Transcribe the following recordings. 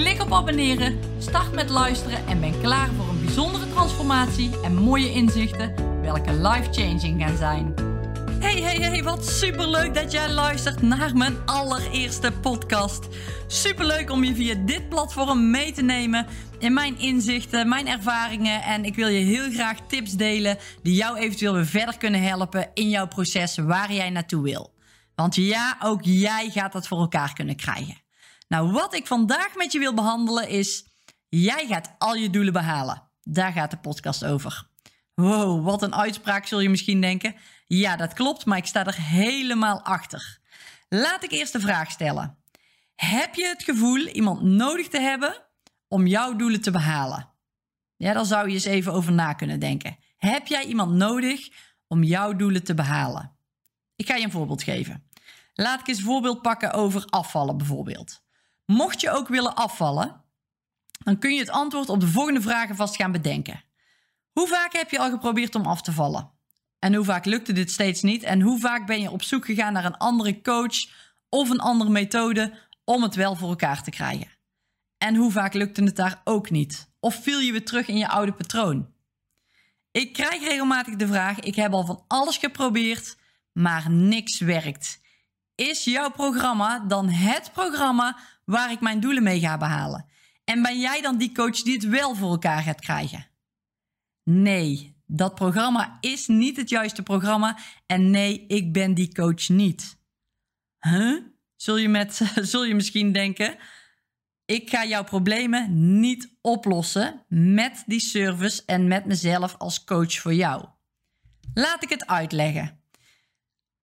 Klik op abonneren, start met luisteren en ben klaar voor een bijzondere transformatie en mooie inzichten, welke life-changing gaan zijn. Hey, hey, hey, wat superleuk dat jij luistert naar mijn allereerste podcast. Superleuk om je via dit platform mee te nemen in mijn inzichten, mijn ervaringen. En ik wil je heel graag tips delen die jou eventueel weer verder kunnen helpen in jouw proces waar jij naartoe wil. Want ja, ook jij gaat dat voor elkaar kunnen krijgen. Nou, wat ik vandaag met je wil behandelen is: jij gaat al je doelen behalen. Daar gaat de podcast over. Wow, wat een uitspraak zul je misschien denken. Ja, dat klopt, maar ik sta er helemaal achter. Laat ik eerst de vraag stellen. Heb je het gevoel iemand nodig te hebben om jouw doelen te behalen? Ja, daar zou je eens even over na kunnen denken. Heb jij iemand nodig om jouw doelen te behalen? Ik ga je een voorbeeld geven. Laat ik eens een voorbeeld pakken over afvallen bijvoorbeeld. Mocht je ook willen afvallen, dan kun je het antwoord op de volgende vragen vast gaan bedenken. Hoe vaak heb je al geprobeerd om af te vallen? En hoe vaak lukte dit steeds niet? En hoe vaak ben je op zoek gegaan naar een andere coach of een andere methode om het wel voor elkaar te krijgen? En hoe vaak lukte het daar ook niet? Of viel je weer terug in je oude patroon? Ik krijg regelmatig de vraag: ik heb al van alles geprobeerd, maar niks werkt. Is jouw programma dan het programma waar ik mijn doelen mee ga behalen? En ben jij dan die coach die het wel voor elkaar gaat krijgen? Nee, dat programma is niet het juiste programma. En nee, ik ben die coach niet. Huh? Zul je, met, zul je misschien denken. Ik ga jouw problemen niet oplossen met die service en met mezelf als coach voor jou. Laat ik het uitleggen.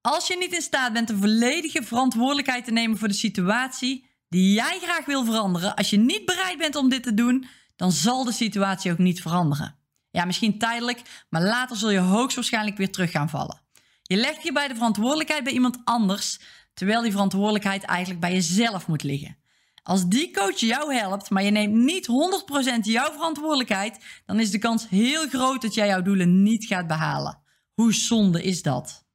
Als je niet in staat bent de volledige verantwoordelijkheid te nemen voor de situatie die jij graag wil veranderen, als je niet bereid bent om dit te doen, dan zal de situatie ook niet veranderen. Ja, misschien tijdelijk, maar later zul je hoogstwaarschijnlijk weer terug gaan vallen. Je legt hierbij de verantwoordelijkheid bij iemand anders, terwijl die verantwoordelijkheid eigenlijk bij jezelf moet liggen. Als die coach jou helpt, maar je neemt niet 100% jouw verantwoordelijkheid, dan is de kans heel groot dat jij jouw doelen niet gaat behalen. Hoe zonde is dat?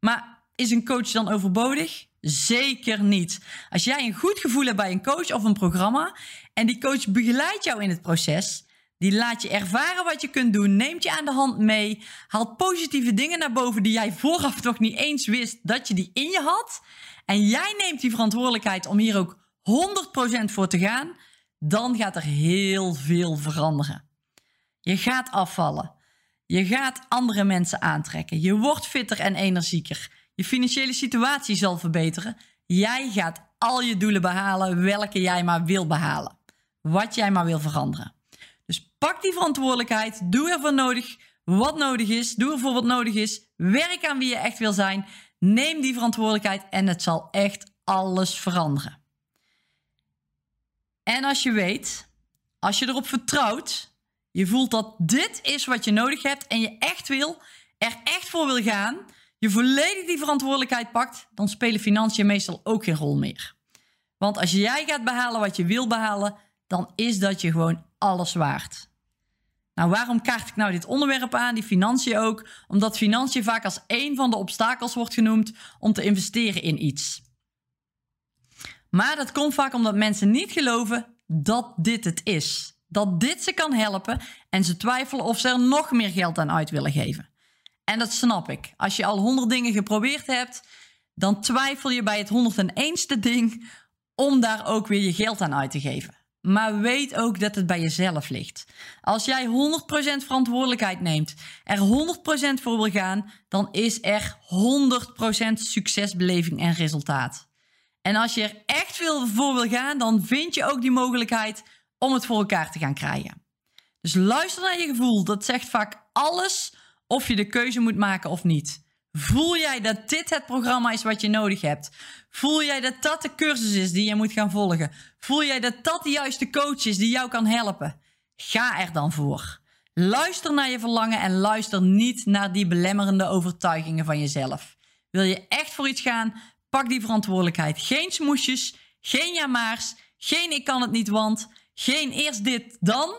Maar is een coach dan overbodig? Zeker niet. Als jij een goed gevoel hebt bij een coach of een programma en die coach begeleidt jou in het proces, die laat je ervaren wat je kunt doen, neemt je aan de hand mee, haalt positieve dingen naar boven die jij vooraf toch niet eens wist dat je die in je had. En jij neemt die verantwoordelijkheid om hier ook 100% voor te gaan, dan gaat er heel veel veranderen. Je gaat afvallen. Je gaat andere mensen aantrekken. Je wordt fitter en energieker. Je financiële situatie zal verbeteren. Jij gaat al je doelen behalen welke jij maar wil behalen. Wat jij maar wil veranderen. Dus pak die verantwoordelijkheid. Doe ervoor nodig wat nodig is. Doe ervoor wat nodig is. Werk aan wie je echt wil zijn. Neem die verantwoordelijkheid en het zal echt alles veranderen. En als je weet, als je erop vertrouwt, je voelt dat dit is wat je nodig hebt en je echt wil, er echt voor wil gaan, je volledig die verantwoordelijkheid pakt, dan spelen financiën meestal ook geen rol meer. Want als jij gaat behalen wat je wil behalen, dan is dat je gewoon alles waard. Nou, waarom kaart ik nou dit onderwerp aan, die financiën ook? Omdat financiën vaak als een van de obstakels wordt genoemd om te investeren in iets. Maar dat komt vaak omdat mensen niet geloven dat dit het is. Dat dit ze kan helpen en ze twijfelen of ze er nog meer geld aan uit willen geven. En dat snap ik. Als je al honderd dingen geprobeerd hebt, dan twijfel je bij het 101ste ding om daar ook weer je geld aan uit te geven. Maar weet ook dat het bij jezelf ligt. Als jij 100% verantwoordelijkheid neemt, er 100% voor wil gaan, dan is er 100% succesbeleving en resultaat. En als je er echt veel voor wil gaan, dan vind je ook die mogelijkheid om het voor elkaar te gaan krijgen. Dus luister naar je gevoel. Dat zegt vaak alles of je de keuze moet maken of niet. Voel jij dat dit het programma is wat je nodig hebt? Voel jij dat dat de cursus is die je moet gaan volgen? Voel jij dat dat de juiste coach is die jou kan helpen? Ga er dan voor. Luister naar je verlangen en luister niet naar die belemmerende overtuigingen van jezelf. Wil je echt voor iets gaan? Pak die verantwoordelijkheid. Geen smoesjes, geen jamaars, geen ik kan het niet want, geen eerst dit dan.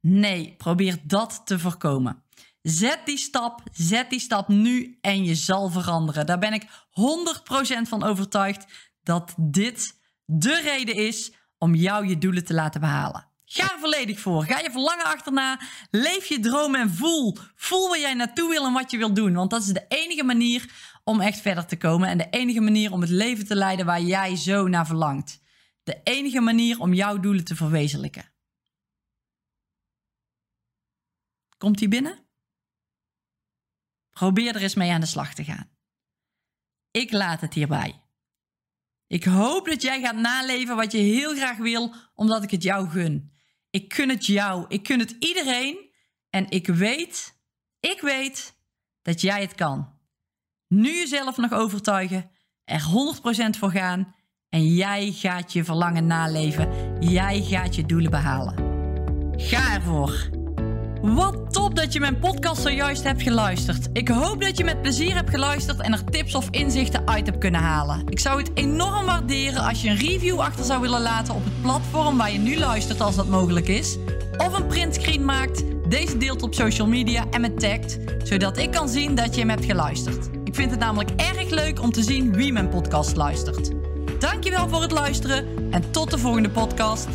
Nee, probeer dat te voorkomen. Zet die stap, zet die stap nu en je zal veranderen. Daar ben ik 100% van overtuigd dat dit de reden is om jou je doelen te laten behalen. Ga er volledig voor. Ga je verlangen achterna. Leef je droom en voel. Voel waar jij naartoe wil en wat je wilt doen. Want dat is de enige manier om echt verder te komen. En de enige manier om het leven te leiden waar jij zo naar verlangt. De enige manier om jouw doelen te verwezenlijken. Komt die binnen? Probeer er eens mee aan de slag te gaan. Ik laat het hierbij. Ik hoop dat jij gaat naleven wat je heel graag wil, omdat ik het jou gun. Ik kun het jou, ik kun het iedereen en ik weet, ik weet dat jij het kan. Nu jezelf nog overtuigen, er 100% voor gaan en jij gaat je verlangen naleven. Jij gaat je doelen behalen. Ga ervoor. Wat top dat je mijn podcast zojuist hebt geluisterd. Ik hoop dat je met plezier hebt geluisterd en er tips of inzichten uit hebt kunnen halen. Ik zou het enorm waarderen als je een review achter zou willen laten op het platform waar je nu luistert als dat mogelijk is. Of een printscreen maakt, deze deelt op social media en me tagt, zodat ik kan zien dat je hem hebt geluisterd. Ik vind het namelijk erg leuk om te zien wie mijn podcast luistert. Dankjewel voor het luisteren en tot de volgende podcast.